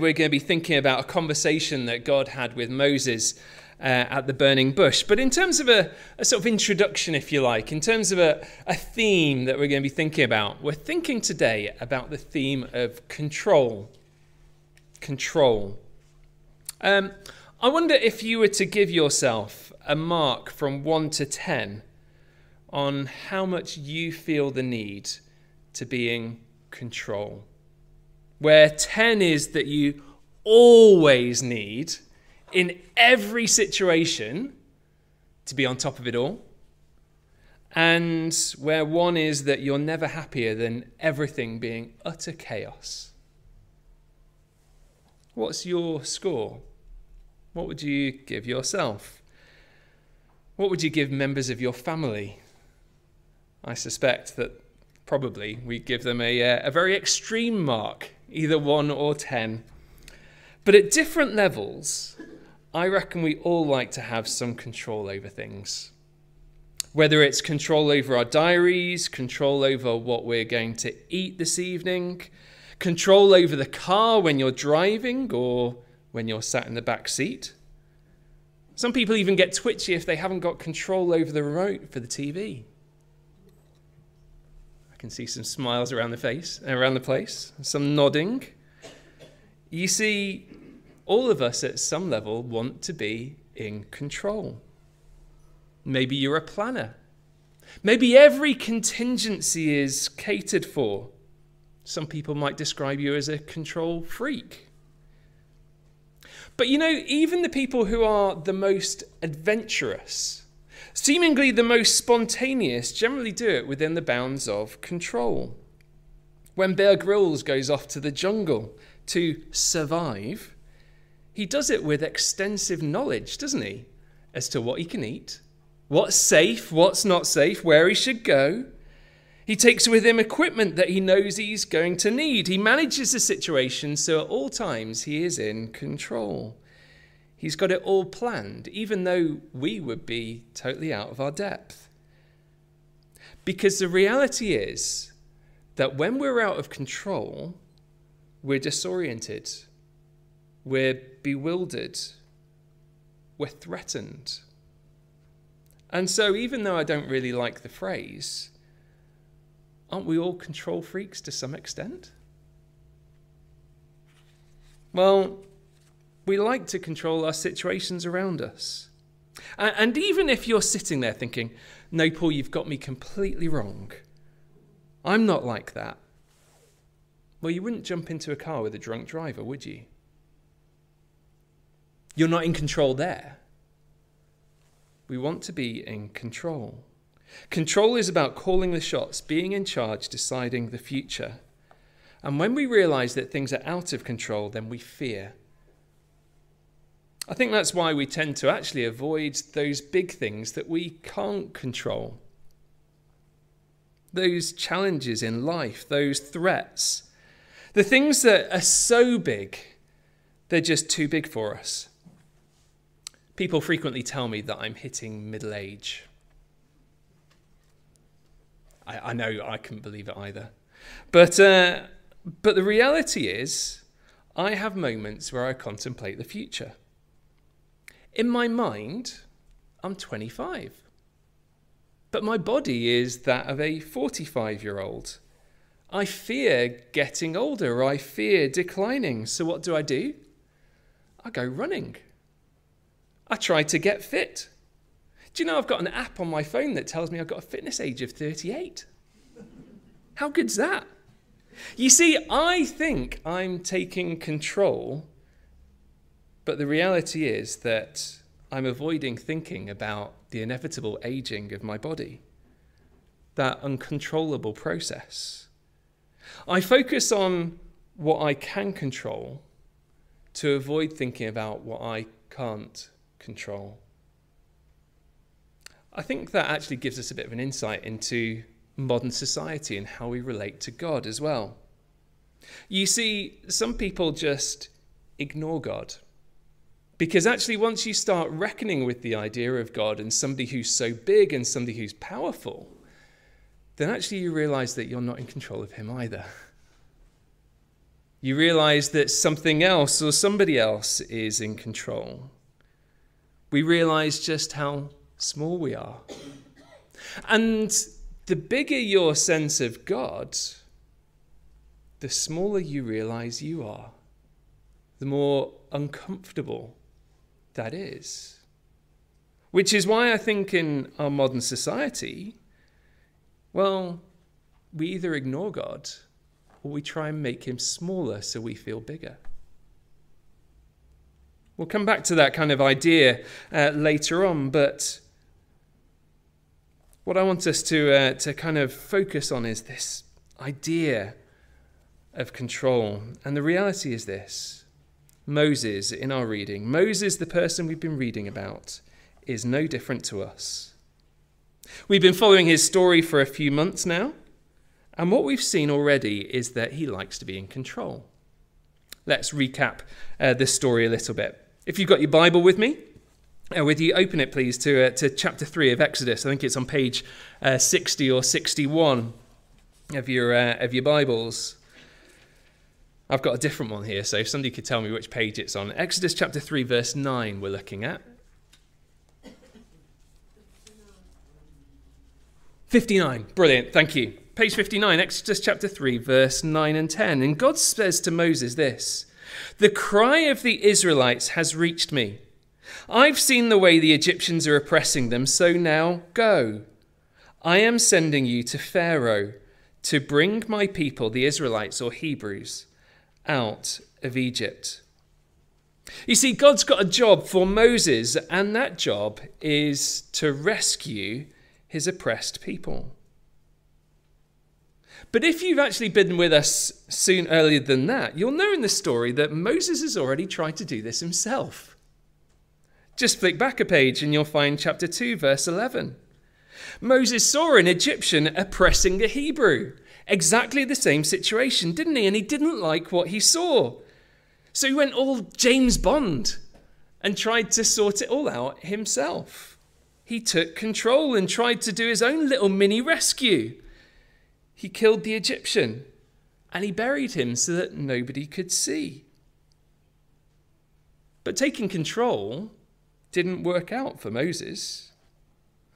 We're going to be thinking about a conversation that God had with Moses uh, at the burning bush. But in terms of a, a, sort of introduction, if you like, in terms of a, a theme that we're going to be thinking about, we're thinking today about the theme of control. Control. Um, I wonder if you were to give yourself a mark from 1 to 10 on how much you feel the need to be in control where 10 is that you always need in every situation to be on top of it all, and where 1 is that you're never happier than everything being utter chaos. What's your score? What would you give yourself? What would you give members of your family? I suspect that probably we give them a, uh, a very extreme mark either one or ten. But at different levels, I reckon we all like to have some control over things. Whether it's control over our diaries, control over what we're going to eat this evening, control over the car when you're driving or when you're sat in the back seat. Some people even get twitchy if they haven't got control over the remote for the TV can see some smiles around the face, around the place, some nodding. You see, all of us at some level want to be in control. Maybe you're a planner. Maybe every contingency is catered for. Some people might describe you as a control freak. But you know, even the people who are the most adventurous, Seemingly the most spontaneous generally do it within the bounds of control. When Bear Grylls goes off to the jungle to survive, he does it with extensive knowledge, doesn't he, as to what he can eat, what's safe, what's not safe, where he should go. He takes with him equipment that he knows he's going to need. He manages the situation so at all times he is in control. He's got it all planned, even though we would be totally out of our depth. Because the reality is that when we're out of control, we're disoriented, we're bewildered, we're threatened. And so, even though I don't really like the phrase, aren't we all control freaks to some extent? Well, we like to control our situations around us. And even if you're sitting there thinking, no, Paul, you've got me completely wrong, I'm not like that. Well, you wouldn't jump into a car with a drunk driver, would you? You're not in control there. We want to be in control. Control is about calling the shots, being in charge, deciding the future. And when we realize that things are out of control, then we fear I think that's why we tend to actually avoid those big things that we can't control. Those challenges in life, those threats, the things that are so big, they're just too big for us. People frequently tell me that I'm hitting middle age. I, I know I couldn't believe it either. But, uh, but the reality is, I have moments where I contemplate the future. In my mind, I'm 25. But my body is that of a 45 year old. I fear getting older. I fear declining. So what do I do? I go running. I try to get fit. Do you know I've got an app on my phone that tells me I've got a fitness age of 38? How good's that? You see, I think I'm taking control but the reality is that I'm avoiding thinking about the inevitable aging of my body, that uncontrollable process. I focus on what I can control to avoid thinking about what I can't control. I think that actually gives us a bit of an insight into modern society and how we relate to God as well. You see, some people just ignore God. Because actually, once you start reckoning with the idea of God and somebody who's so big and somebody who's powerful, then actually you realize that you're not in control of Him either. You realize that something else or somebody else is in control. We realize just how small we are. And the bigger your sense of God, the smaller you realize you are, the more uncomfortable that is. Which is why I think in our modern society, well, we either ignore God or we try and make him smaller so we feel bigger. We'll come back to that kind of idea uh, later on, but what I want us to, uh, to kind of focus on is this idea of control. And the reality is this Moses, in our reading, Moses, the person we've been reading about, is no different to us. We've been following his story for a few months now, and what we've seen already is that he likes to be in control. Let's recap uh, this story a little bit. If you've got your Bible with me, uh, with you, open it please to, uh, to chapter 3 of Exodus. I think it's on page uh, 60 or 61 of your, uh, of your Bibles. I've got a different one here, so if somebody could tell me which page it's on. Exodus chapter 3, verse 9, we're looking at. 59. Brilliant. Thank you. Page 59, Exodus chapter 3, verse 9 and 10. And God says to Moses this The cry of the Israelites has reached me. I've seen the way the Egyptians are oppressing them, so now go. I am sending you to Pharaoh to bring my people, the Israelites or Hebrews, out of Egypt. You see, God's got a job for Moses, and that job is to rescue his oppressed people. But if you've actually been with us soon earlier than that, you'll know in the story that Moses has already tried to do this himself. Just flick back a page and you'll find chapter 2, verse 11. Moses saw an Egyptian oppressing a Hebrew. Exactly the same situation, didn't he? And he didn't like what he saw. So he went all James Bond and tried to sort it all out himself he took control and tried to do his own little mini rescue. He killed the Egyptian and he buried him so that nobody could see. But taking control didn't work out for Moses.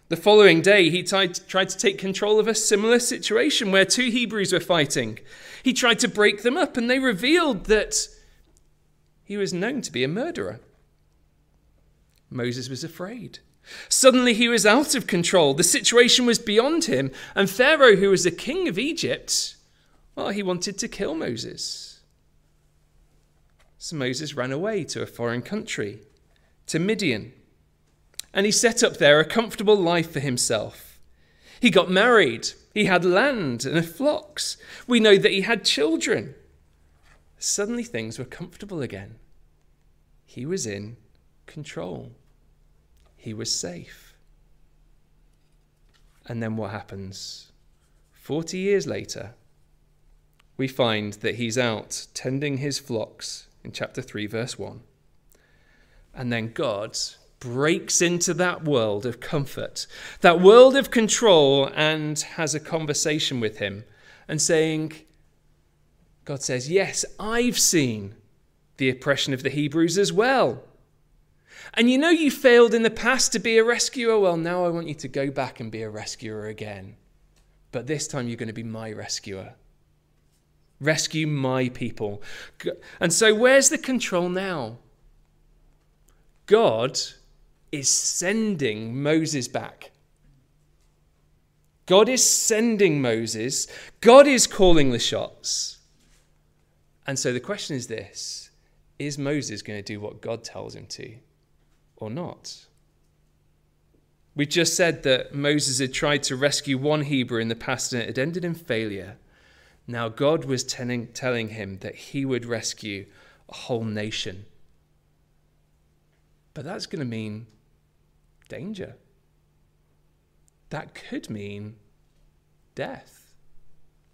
The following day, he tried, tried to take control of a similar situation where two Hebrews were fighting. He tried to break them up, and they revealed that he was known to be a murderer. Moses was afraid. Suddenly he was out of control. The situation was beyond him. And Pharaoh, who was the king of Egypt, well, he wanted to kill Moses. So Moses ran away to a foreign country, to Midian. And he set up there a comfortable life for himself. He got married. He had land and flocks. We know that he had children. Suddenly things were comfortable again. He was in control he was safe. And then what happens? 40 years later, we find that he's out tending his flocks in chapter 3, verse 1. And then God breaks into that world of comfort, that world of control, and has a conversation with him and saying, God says, Yes, I've seen the oppression of the Hebrews as well. And you know you failed in the past to be a rescuer. Well, now I want you to go back and be a rescuer again. But this time you're going to be my rescuer. Rescue my people. And so, where's the control now? God is sending Moses back. God is sending Moses. God is calling the shots. And so the question is this Is Moses going to do what God tells him to? or not. We just said that Moses had tried to rescue one Hebrew in the past and it had ended in failure. Now God was telling, telling him that he would rescue a whole nation. But that's going to mean danger. That could mean death.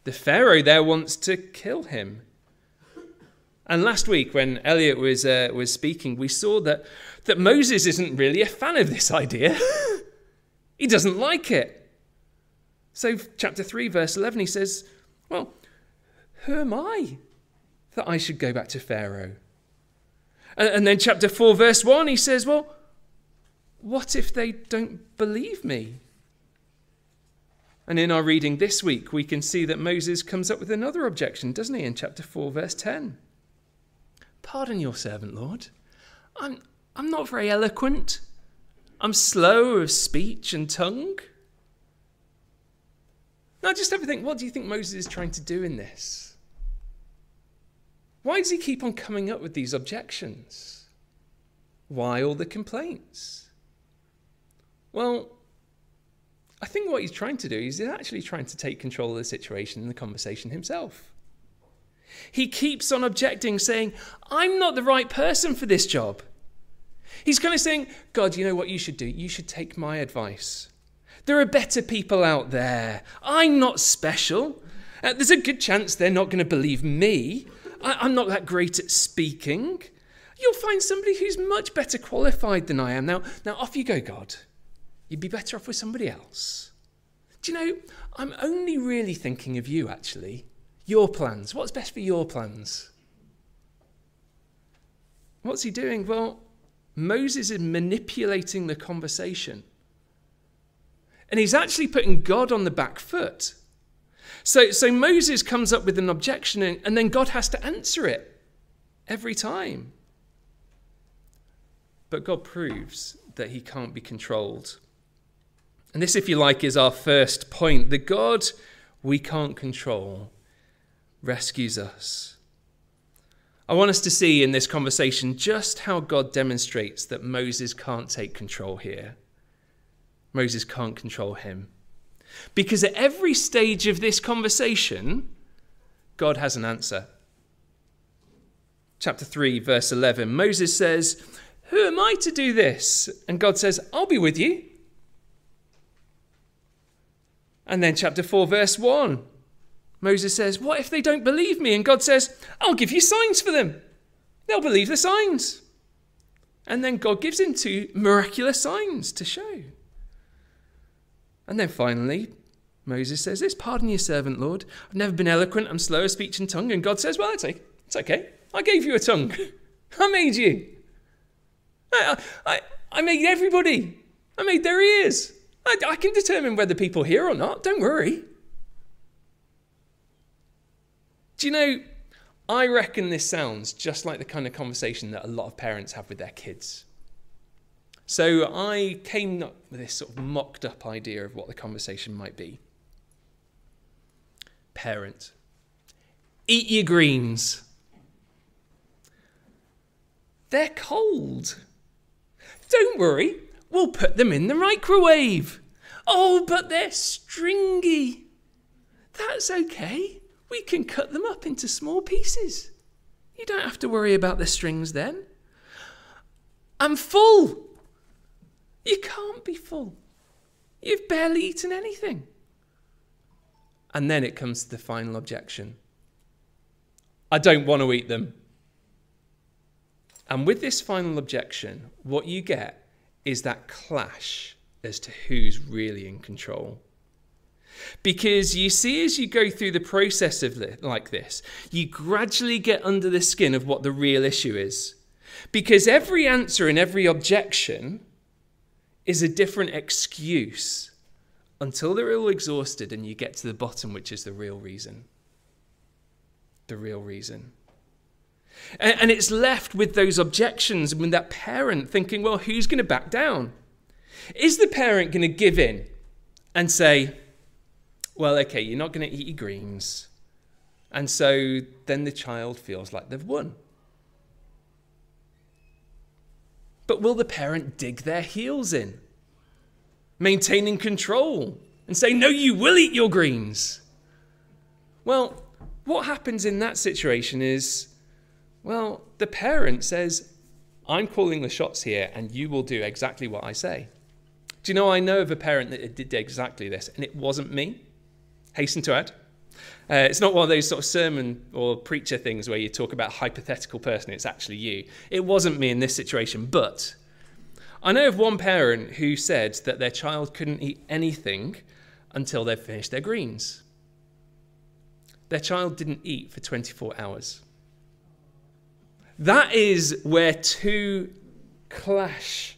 The Pharaoh there wants to kill him. And last week, when Elliot was, uh, was speaking, we saw that, that Moses isn't really a fan of this idea. he doesn't like it. So, chapter 3, verse 11, he says, Well, who am I that I should go back to Pharaoh. And, and then, chapter 4, verse 1, he says, Well, what if they don't believe me? And in our reading this week, we can see that Moses comes up with another objection, doesn't he, in chapter 4, verse 10? Pardon your servant, Lord. I'm, I'm not very eloquent. I'm slow of speech and tongue. Now, just have a think what do you think Moses is trying to do in this? Why does he keep on coming up with these objections? Why all the complaints? Well, I think what he's trying to do is he's actually trying to take control of the situation and the conversation himself. He keeps on objecting, saying, I'm not the right person for this job. He's kind of saying, God, you know what you should do? You should take my advice. There are better people out there. I'm not special. Uh, there's a good chance they're not going to believe me. I- am not that great at speaking. You'll find somebody who's much better qualified than I am. Now, now off you go, God. You'd be better off with somebody else. Do you know, I'm only really thinking of you, actually. Your plans. What's best for your plans? What's he doing? Well, Moses is manipulating the conversation. And he's actually putting God on the back foot. So, so Moses comes up with an objection, and, and then God has to answer it every time. But God proves that he can't be controlled. And this, if you like, is our first point. The God we can't control rescues us. I want us to see in this conversation just how God demonstrates that Moses can't take control here. Moses can't control him. Because at every stage of this conversation, God has an answer. Chapter 3, verse 11 Moses says, Who am I to do this? And God says, I'll be with you. And then, chapter 4, verse 1 Moses says, What if they don't believe me? And God says, I'll give you signs for them. They'll believe the signs. And then God gives him two miraculous signs to show. And then finally, Moses says this Pardon your servant, Lord. I've never been eloquent. I'm slow of speech and tongue. And God says, Well, it's okay. I gave you a tongue. I made you. I, I, I made everybody. I made their ears. I, I can determine whether people hear or not. Don't worry. Do you know, I reckon this sounds just like the kind of conversation that a lot of parents have with their kids. So I came up with this sort of mocked up idea of what the conversation might be. Parent, eat your greens. They're cold. Don't worry, we'll put them in the microwave. Oh, but they're stringy. That's okay. We can cut them up into small pieces. You don't have to worry about the strings then. I'm full. You can't be full. You've barely eaten anything. And then it comes to the final objection I don't want to eat them. And with this final objection, what you get is that clash as to who's really in control. Because you see, as you go through the process of like this, you gradually get under the skin of what the real issue is. Because every answer and every objection is a different excuse until they're all exhausted and you get to the bottom, which is the real reason. The real reason. And, it's left with those objections and with that parent thinking, well, who's going to back down? Is the parent going to give in and say, well, okay, you're not going to eat your greens? And so then the child feels like they've won. But will the parent dig their heels in, maintaining control, and say, No, you will eat your greens? Well, what happens in that situation is, well, the parent says, I'm calling the shots here, and you will do exactly what I say. Do you know, I know of a parent that did exactly this, and it wasn't me. Hasten to add. Uh, it's not one of those sort of sermon or preacher things where you talk about a hypothetical person, it's actually you. It wasn't me in this situation, but I know of one parent who said that their child couldn't eat anything until they'd finished their greens. Their child didn't eat for 24 hours. That is where two clash.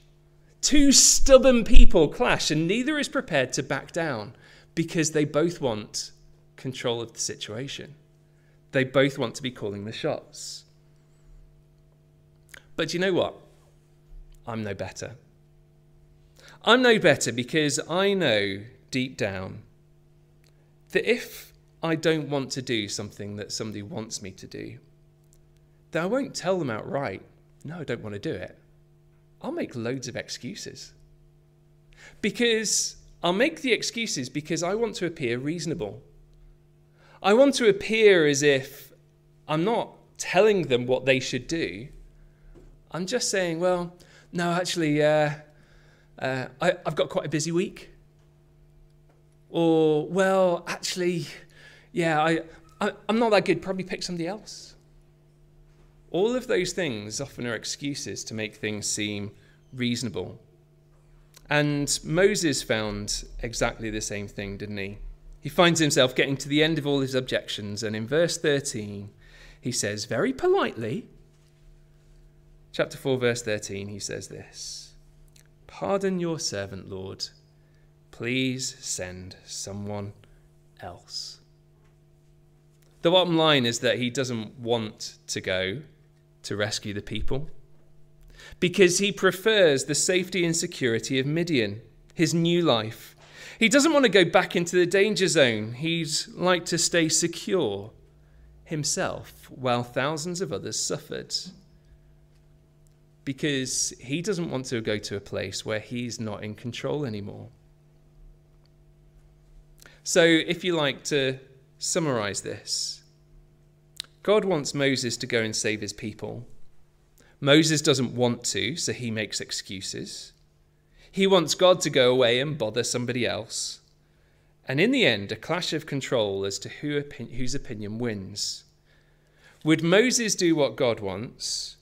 Two stubborn people clash, and neither is prepared to back down because they both want control of the situation. They both want to be calling the shots. But you know what? I'm no better. I'm no better because I know deep down that if I don't want to do something that somebody wants me to do, then I won't tell them outright, no, I don't want to do it. I'll make loads of excuses. Because I'll make the excuses because I want to appear reasonable. I want to appear as if I'm not telling them what they should do. I'm just saying, well, no, actually, uh, uh, I, I've got quite a busy week. Or, well, actually, yeah, I, I, I'm not that good. Probably pick somebody else. All of those things often are excuses to make things seem reasonable. And Moses found exactly the same thing, didn't he? He finds himself getting to the end of all his objections, and in verse 13, he says, very politely, chapter 4, verse 13, he says this Pardon your servant, Lord. Please send someone else. The bottom line is that he doesn't want to go to rescue the people because he prefers the safety and security of Midian, his new life. He doesn't want to go back into the danger zone. He'd like to stay secure himself while thousands of others suffered. Because he doesn't want to go to a place where he's not in control anymore. So, if you like to summarize this, God wants Moses to go and save his people. Moses doesn't want to, so he makes excuses. He wants God to go away and bother somebody else. And in the end, a clash of control as to who, whose opinion wins. Would Moses do what God wants,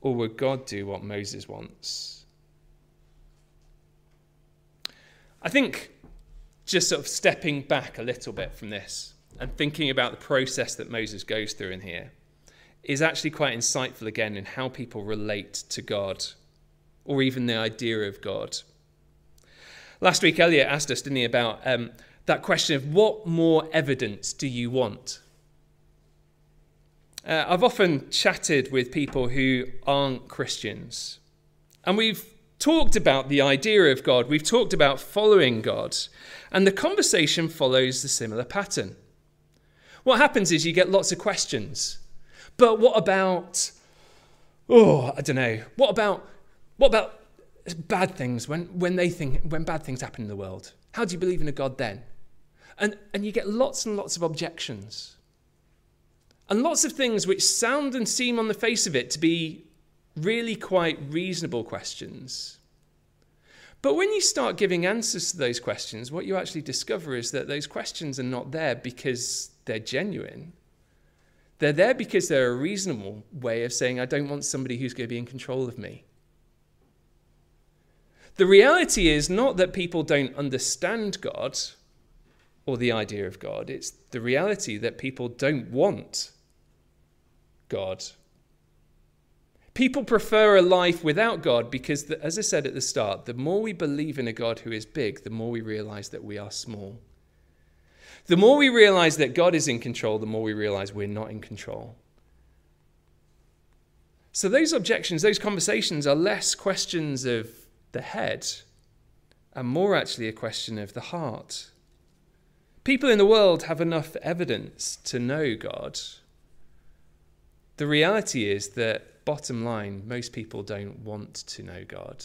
or would God do what Moses wants? I think just sort of stepping back a little bit from this and thinking about the process that Moses goes through in here is actually quite insightful again in how people relate to God or even the idea of God. Last week, Elliot asked us, didn't he, about um, that question of what more evidence do you want? Uh, I've often chatted with people who aren't Christians, and we've talked about the idea of God, we've talked about following God, and the conversation follows the similar pattern. What happens is you get lots of questions but what about, oh, I don't know. What about, what about bad things when, when they think, when bad things happen in the world? How do you believe in a God then? And, and you get lots and lots of objections. And lots of things which sound and seem on the face of it to be really quite reasonable questions. But when you start giving answers to those questions, what you actually discover is that those questions are not there because they're genuine. They're there because they're a reasonable way of saying, I don't want somebody who's going to be in control of me. The reality is not that people don't understand God or the idea of God, it's the reality that people don't want God. People prefer a life without God because, as I said at the start, the more we believe in a God who is big, the more we realize that we are small. The more we realize that God is in control, the more we realize we're not in control. So, those objections, those conversations are less questions of the head and more actually a question of the heart. People in the world have enough evidence to know God. The reality is that, bottom line, most people don't want to know God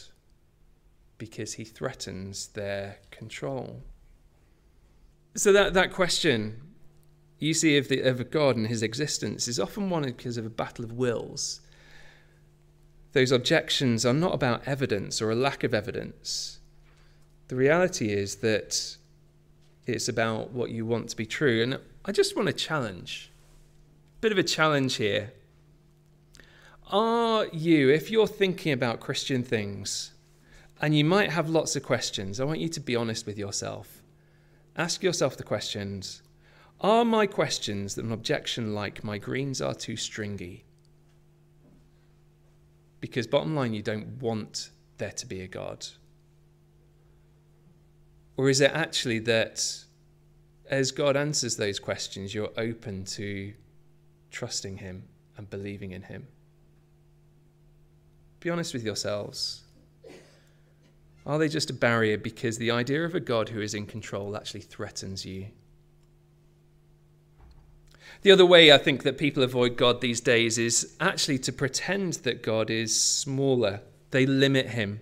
because he threatens their control. So that, that question you see of, the, of God and his existence is often one because of a battle of wills. Those objections are not about evidence or a lack of evidence. The reality is that it's about what you want to be true. And I just want to challenge, a bit of a challenge here. Are you, if you're thinking about Christian things, and you might have lots of questions, I want you to be honest with yourself ask yourself the questions Are my questions an objection like my greens are too stringy? Because, bottom line, you don't want there to be a God? Or is it actually that as God answers those questions, you're open to trusting Him and believing in Him? Be honest with yourselves. Are they just a barrier because the idea of a God who is in control actually threatens you? The other way I think that people avoid God these days is actually to pretend that God is smaller. They limit him.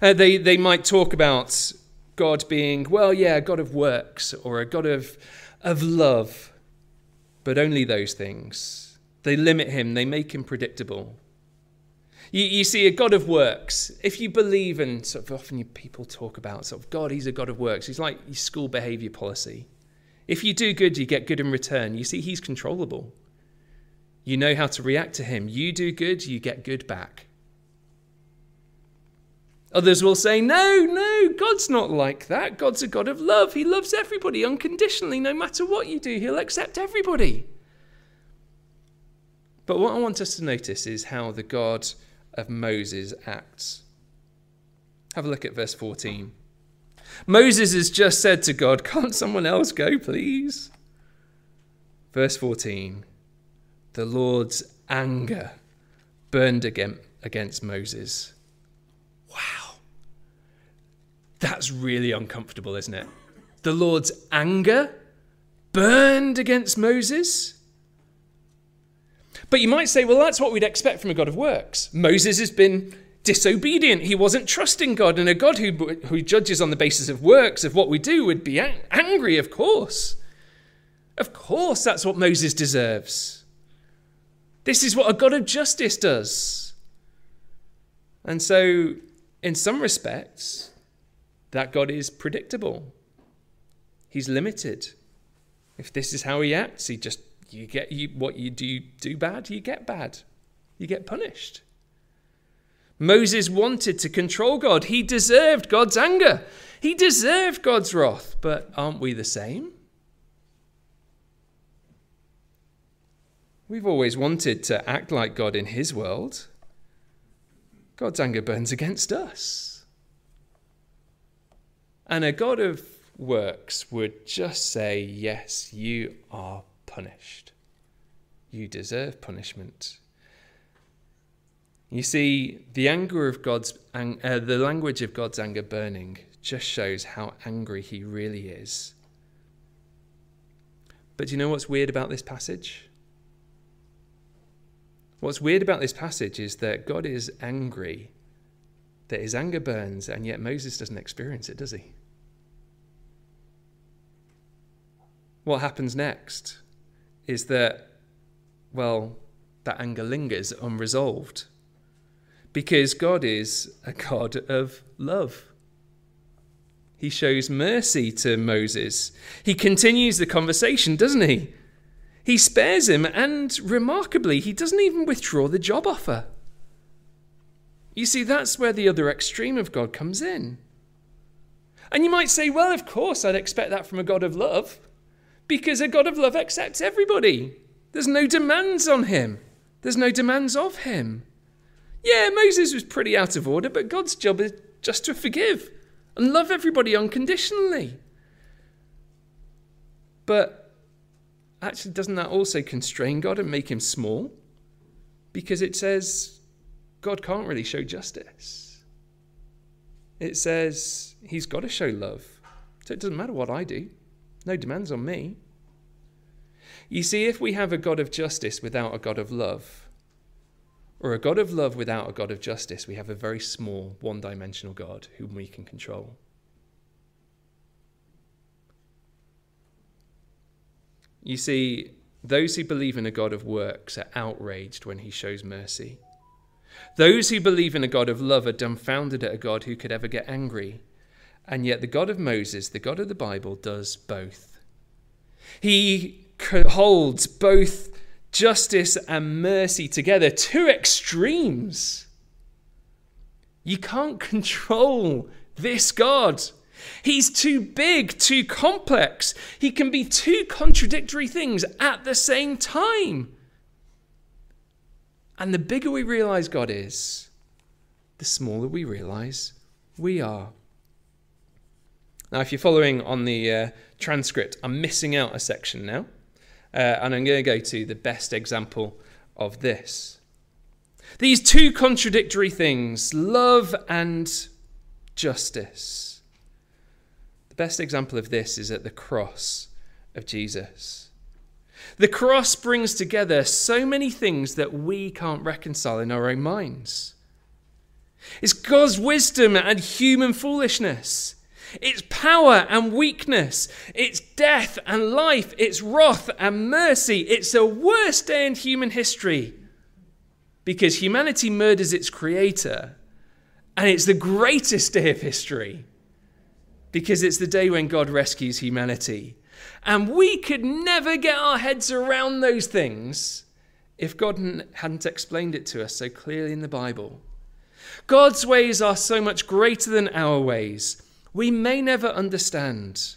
Uh, they, they might talk about God being, well, yeah, a God of works or a God of, of love, but only those things. They limit him, they make him predictable. You, you see, a God of works, if you believe in, sort of often people talk about sort of God, he's a God of works. He's like school behavior policy. If you do good, you get good in return. You see, he's controllable. You know how to react to him. You do good, you get good back. Others will say, no, no, God's not like that. God's a God of love. He loves everybody unconditionally. No matter what you do, He'll accept everybody. But what I want us to notice is how the God of Moses acts. Have a look at verse 14. Moses has just said to God, Can't someone else go, please? Verse 14 The Lord's anger burned against Moses. Wow. That's really uncomfortable, isn't it? The Lord's anger burned against Moses. But you might say, well, that's what we'd expect from a God of works. Moses has been disobedient. He wasn't trusting God. And a God who, who judges on the basis of works, of what we do, would be angry, of course. Of course, that's what Moses deserves. This is what a God of justice does. And so, in some respects, that God is predictable. He's limited. If this is how he acts, he just you get you what you do do bad, you get bad. You get punished. Moses wanted to control God. He deserved God's anger. He deserved God's wrath. But aren't we the same? We've always wanted to act like God in His world. God's anger burns against us. And a God of works would just say, Yes, you are punished. You deserve punishment. You see, the anger of God's uh, the language of God's anger burning just shows how angry he really is. But do you know what's weird about this passage? What's weird about this passage is that God is angry, that his anger burns, and yet Moses doesn't experience it, does he? What happens next is that, well, that anger lingers unresolved because God is a God of love. He shows mercy to Moses. He continues the conversation, doesn't he? He spares him, and remarkably, he doesn't even withdraw the job offer. You see, that's where the other extreme of God comes in. And you might say, well, of course, I'd expect that from a God of love, because a God of love accepts everybody. There's no demands on him, there's no demands of him. Yeah, Moses was pretty out of order, but God's job is just to forgive and love everybody unconditionally. But actually, doesn't that also constrain God and make him small? Because it says God can't really show justice. It says he's got to show love. So it doesn't matter what I do, no demands on me. You see, if we have a God of justice without a God of love, or a God of love without a God of justice, we have a very small, one dimensional God whom we can control. You see, those who believe in a God of works are outraged when he shows mercy. Those who believe in a God of love are dumbfounded at a God who could ever get angry. And yet, the God of Moses, the God of the Bible, does both. He holds both justice and mercy together, two extremes. You can't control this God. He's too big, too complex. He can be two contradictory things at the same time. And the bigger we realize God is, the smaller we realize we are. Now, if you're following on the uh, transcript, I'm missing out a section now, uh, and I'm going to go to the best example of this. These two contradictory things, love and justice. The best example of this is at the cross of Jesus. The cross brings together so many things that we can't reconcile in our own minds. It's God's wisdom and human foolishness. It's power and weakness. It's death and life. It's wrath and mercy. It's the worst day in human history because humanity murders its creator. And it's the greatest day of history because it's the day when God rescues humanity. And we could never get our heads around those things if God hadn't explained it to us so clearly in the Bible. God's ways are so much greater than our ways. We may never understand.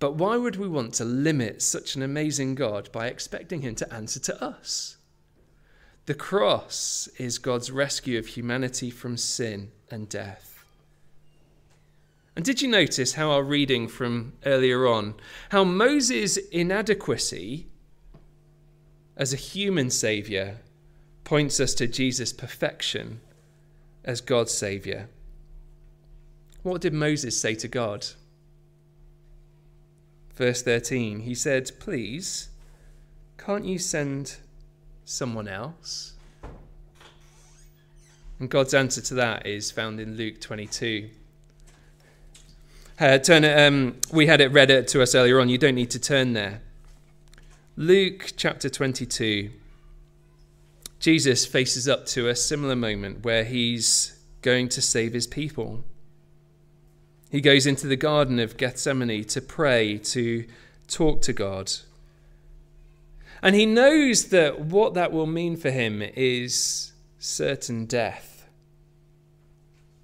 But why would we want to limit such an amazing God by expecting Him to answer to us? The cross is God's rescue of humanity from sin and death. And did you notice how our reading from earlier on, how Moses' inadequacy as a human saviour points us to Jesus' perfection as God's saviour? What did Moses say to God? Verse 13, he said, Please, can't you send someone else? And God's answer to that is found in Luke 22. Uh, turn it, um, we had it read it to us earlier on. You don't need to turn there. Luke chapter 22. Jesus faces up to a similar moment where he's going to save his people. He goes into the Garden of Gethsemane to pray, to talk to God. And he knows that what that will mean for him is certain death.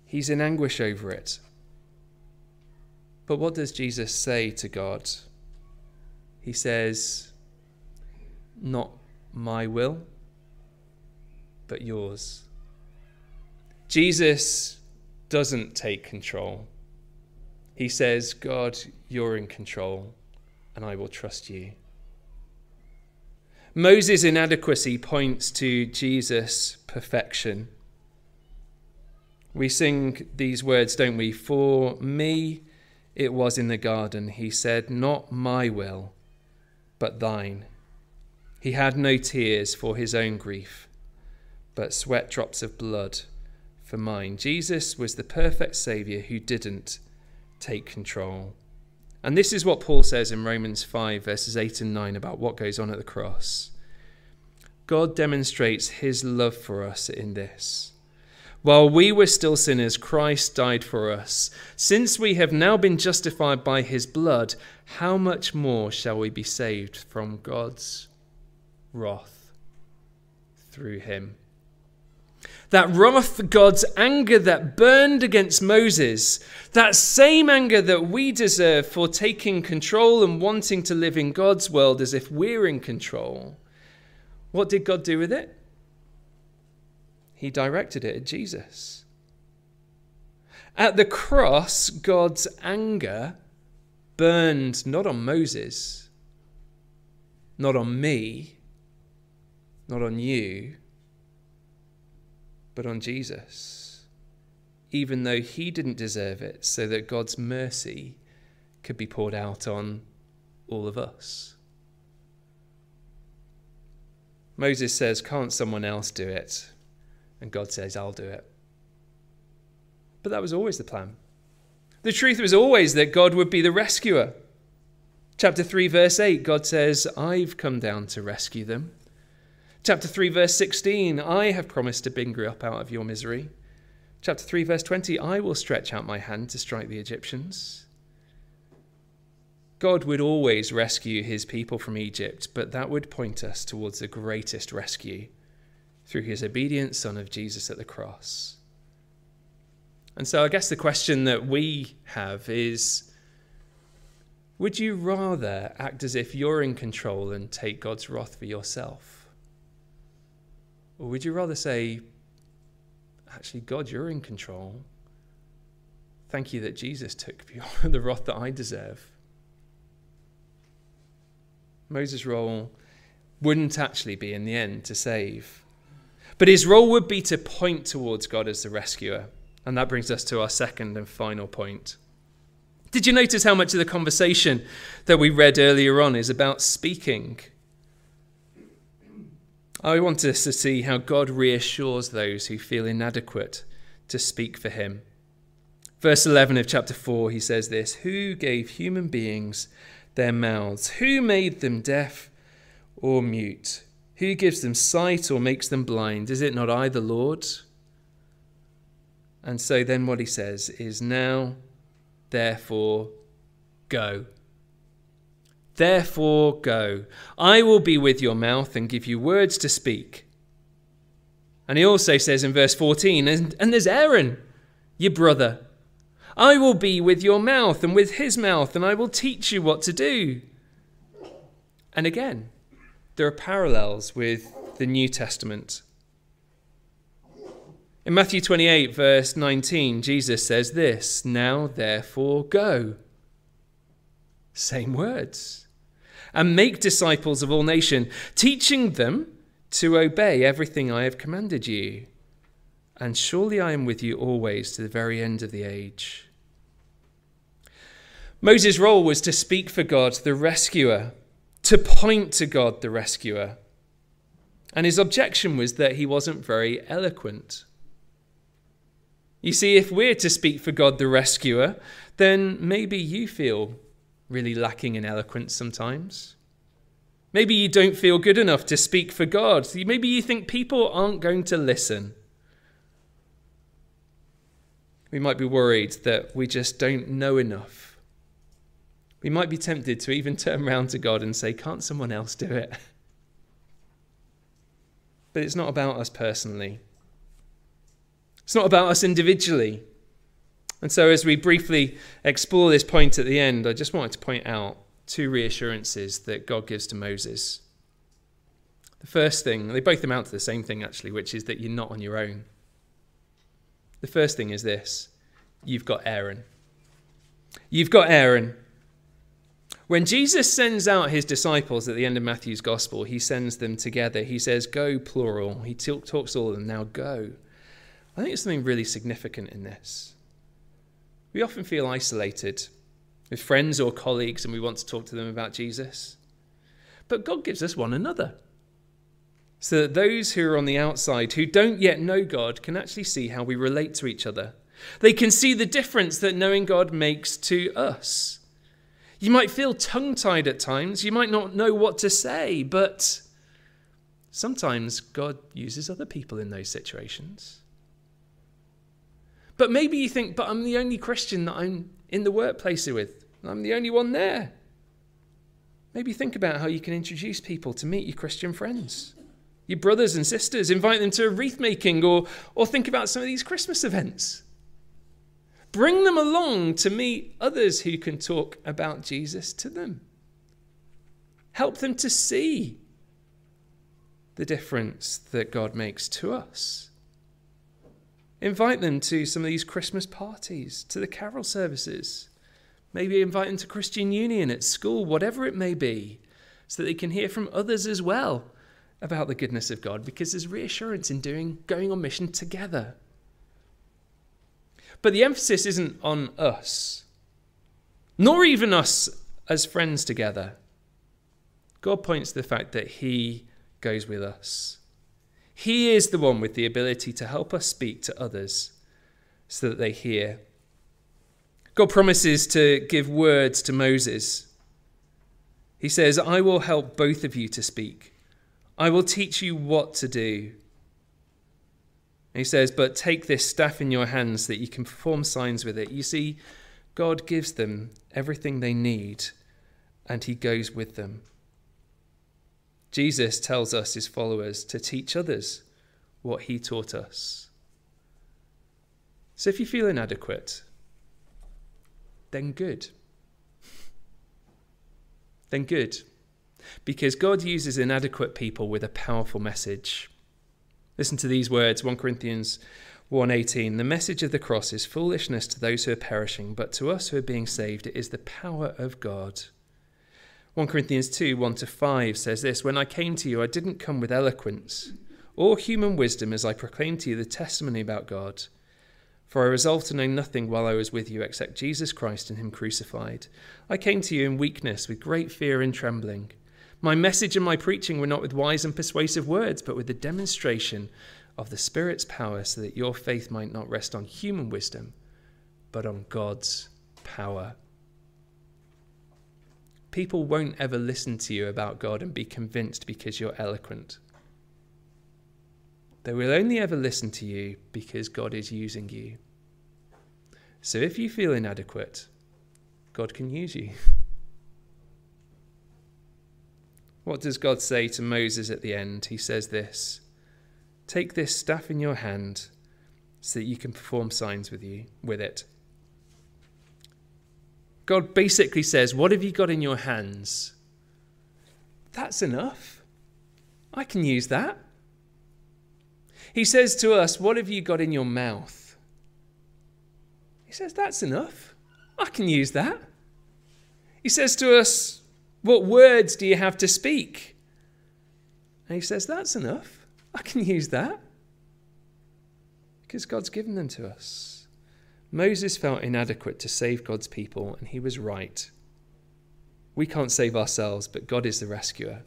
He's in anguish over it. But what does Jesus say to God? He says, Not my will, but yours. Jesus doesn't take control. He says, God, you're in control, and I will trust you. Moses' inadequacy points to Jesus' perfection. We sing these words, don't we? For me it was in the garden, he said, Not my will, but thine. He had no tears for his own grief, but sweat drops of blood for mine. Jesus was the perfect Saviour who didn't take control. And this is what Paul says in Romans 5, verses 8 and 9 about what goes on at the cross. God demonstrates his love for us in this. While we were still sinners, Christ died for us. Since we have now been justified by his blood, how much more shall we be saved from God's wrath through him? That wrath, God's anger that burned against Moses, that same anger that we deserve for taking control and wanting to live in God's world as if we're in control, what did God do with it? He directed it at Jesus. At the cross, God's anger burned not on Moses, not on me, not on you but on Jesus, even though he didn't deserve it, so that God's mercy could be poured out on all of us. Moses says, Can't someone else do it? And God says, I'll do it. But that was always the plan. The truth was always that God would be the rescuer. Chapter 3, verse 8, God says, I've come down to rescue them. Chapter 3, verse 16 I have promised to bring you up out of your misery. Chapter 3, verse 20 I will stretch out my hand to strike the Egyptians. God would always rescue his people from Egypt, but that would point us towards the greatest rescue through his obedient Son of Jesus at the cross. And so I guess the question that we have is would you rather act as if you're in control and take God's wrath for yourself? Or would you rather say, actually, God, you're in control? Thank you that Jesus took the wrath that I deserve. Moses' role wouldn't actually be in the end to save, but his role would be to point towards God as the rescuer. And that brings us to our second and final point. Did you notice how much of the conversation that we read earlier on is about speaking? I want us to see how God reassures those who feel inadequate to speak for him. Verse 11 of chapter 4, he says this Who gave human beings their mouths? Who made them deaf or mute? Who gives them sight or makes them blind? Is it not I, the Lord? And so then what he says is, Now, therefore, go. Therefore, go. I will be with your mouth and give you words to speak. And he also says in verse 14, And, and there's Aaron, your brother. I will be with your mouth and with his mouth, and I will teach you what to do. And again, there are parallels with the New Testament. In Matthew 28, verse 19, Jesus says this Now therefore go. Same words. And make disciples of all nations, teaching them to obey everything I have commanded you. And surely I am with you always to the very end of the age. Moses' role was to speak for God, the rescuer, to point to God, the rescuer. And his objection was that he wasn't very eloquent. You see, if we're to speak for God, the rescuer, then maybe you feel really lacking in eloquence sometimes. Maybe you don't feel good enough to speak for God. Maybe you think people aren't going to listen. We might be worried that we just don't know enough we might be tempted to even turn around to God and say, Can't someone else do it? But it's not about us personally, it's not about us individually. And so, as we briefly explore this point at the end, I just wanted to point out two reassurances that God gives to Moses. The first thing, they both amount to the same thing actually, which is that you're not on your own. The first thing is this you've got Aaron. You've got Aaron. When Jesus sends out his disciples at the end of Matthew's gospel, he sends them together. He says, Go, plural. He talks all of them, now go. I think there's something really significant in this. We often feel isolated with friends or colleagues and we want to talk to them about Jesus. But God gives us one another so that those who are on the outside, who don't yet know God, can actually see how we relate to each other. They can see the difference that knowing God makes to us. You might feel tongue tied at times. You might not know what to say, but sometimes God uses other people in those situations. But maybe you think, but I'm the only Christian that I'm in the workplace with. I'm the only one there. Maybe think about how you can introduce people to meet your Christian friends, your brothers and sisters, invite them to a wreath making, or, or think about some of these Christmas events. Bring them along to meet others who can talk about Jesus to them. Help them to see the difference that God makes to us. Invite them to some of these Christmas parties, to the carol services. Maybe invite them to Christian Union at school, whatever it may be, so that they can hear from others as well about the goodness of God, because there's reassurance in doing going on mission together. But the emphasis isn't on us, nor even us as friends together. God points to the fact that He goes with us. He is the one with the ability to help us speak to others so that they hear. God promises to give words to Moses. He says, I will help both of you to speak. I will teach you what to do. He says, But take this staff in your hands that you can perform signs with it. You see, God gives them everything they need, and He goes with them. Jesus tells us, His followers, to teach others what He taught us. So if you feel inadequate, then good. Then good. Because God uses inadequate people with a powerful message. Listen to these words 1 Corinthians 1:18 The message of the cross is foolishness to those who are perishing but to us who are being saved it is the power of God. 1 Corinthians 2 1 to 5 says this When I came to you, I didn't come with eloquence or human wisdom as I proclaimed to you the testimony about God. For I resolved to know nothing while I was with you except Jesus Christ and Him crucified. I came to you in weakness, with great fear and trembling. My message and my preaching were not with wise and persuasive words, but with the demonstration of the Spirit's power, so that your faith might not rest on human wisdom, but on God's power. People won't ever listen to you about God and be convinced because you're eloquent. They will only ever listen to you because God is using you. So if you feel inadequate, God can use you. What does God say to Moses at the end? He says this Take this staff in your hand so that you can perform signs with you with it. God basically says, What have you got in your hands? That's enough. I can use that. He says to us, What have you got in your mouth? He says, That's enough. I can use that. He says to us, What words do you have to speak? And he says, That's enough. I can use that. Because God's given them to us. Moses felt inadequate to save God's people, and he was right. We can't save ourselves, but God is the rescuer.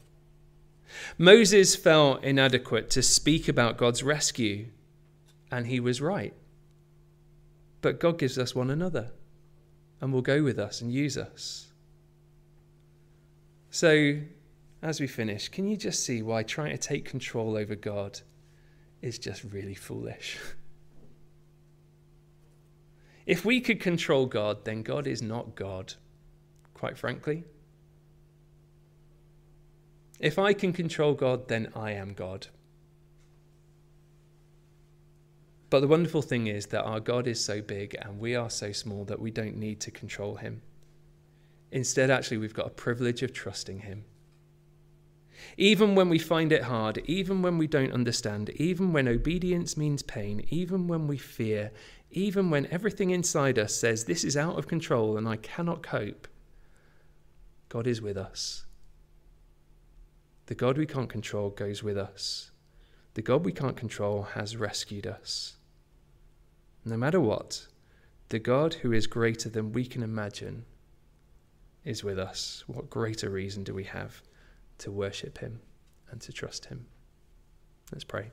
Moses felt inadequate to speak about God's rescue, and he was right. But God gives us one another and will go with us and use us. So, as we finish, can you just see why trying to take control over God is just really foolish? if we could control God, then God is not God, quite frankly. If I can control God, then I am God. But the wonderful thing is that our God is so big and we are so small that we don't need to control him. Instead, actually, we've got a privilege of trusting him. Even when we find it hard, even when we don't understand, even when obedience means pain, even when we fear, even when everything inside us says this is out of control and I cannot cope, God is with us. The God we can't control goes with us. The God we can't control has rescued us. No matter what, the God who is greater than we can imagine is with us. What greater reason do we have to worship him and to trust him? Let's pray.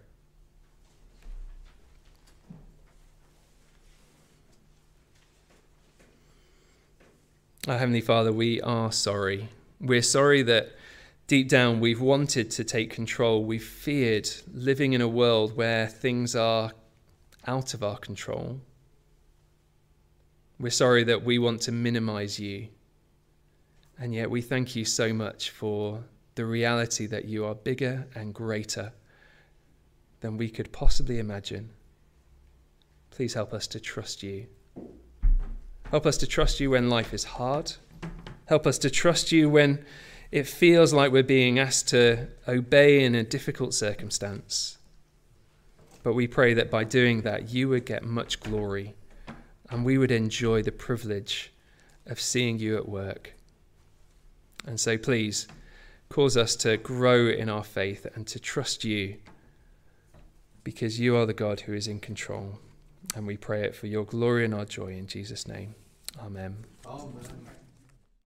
Our Heavenly Father, we are sorry. We're sorry that deep down we've wanted to take control. We've feared living in a world where things are out of our control. We're sorry that we want to minimize you. And yet we thank you so much for the reality that you are bigger and greater than we could possibly imagine. Please help us to trust you. Help us to trust you when life is hard. Help us to trust you when it feels like we're being asked to obey in a difficult circumstance. But we pray that by doing that, you would get much glory and we would enjoy the privilege of seeing you at work. And so please cause us to grow in our faith and to trust you because you are the God who is in control. And we pray it for your glory and our joy in Jesus' name. Amen. Amen.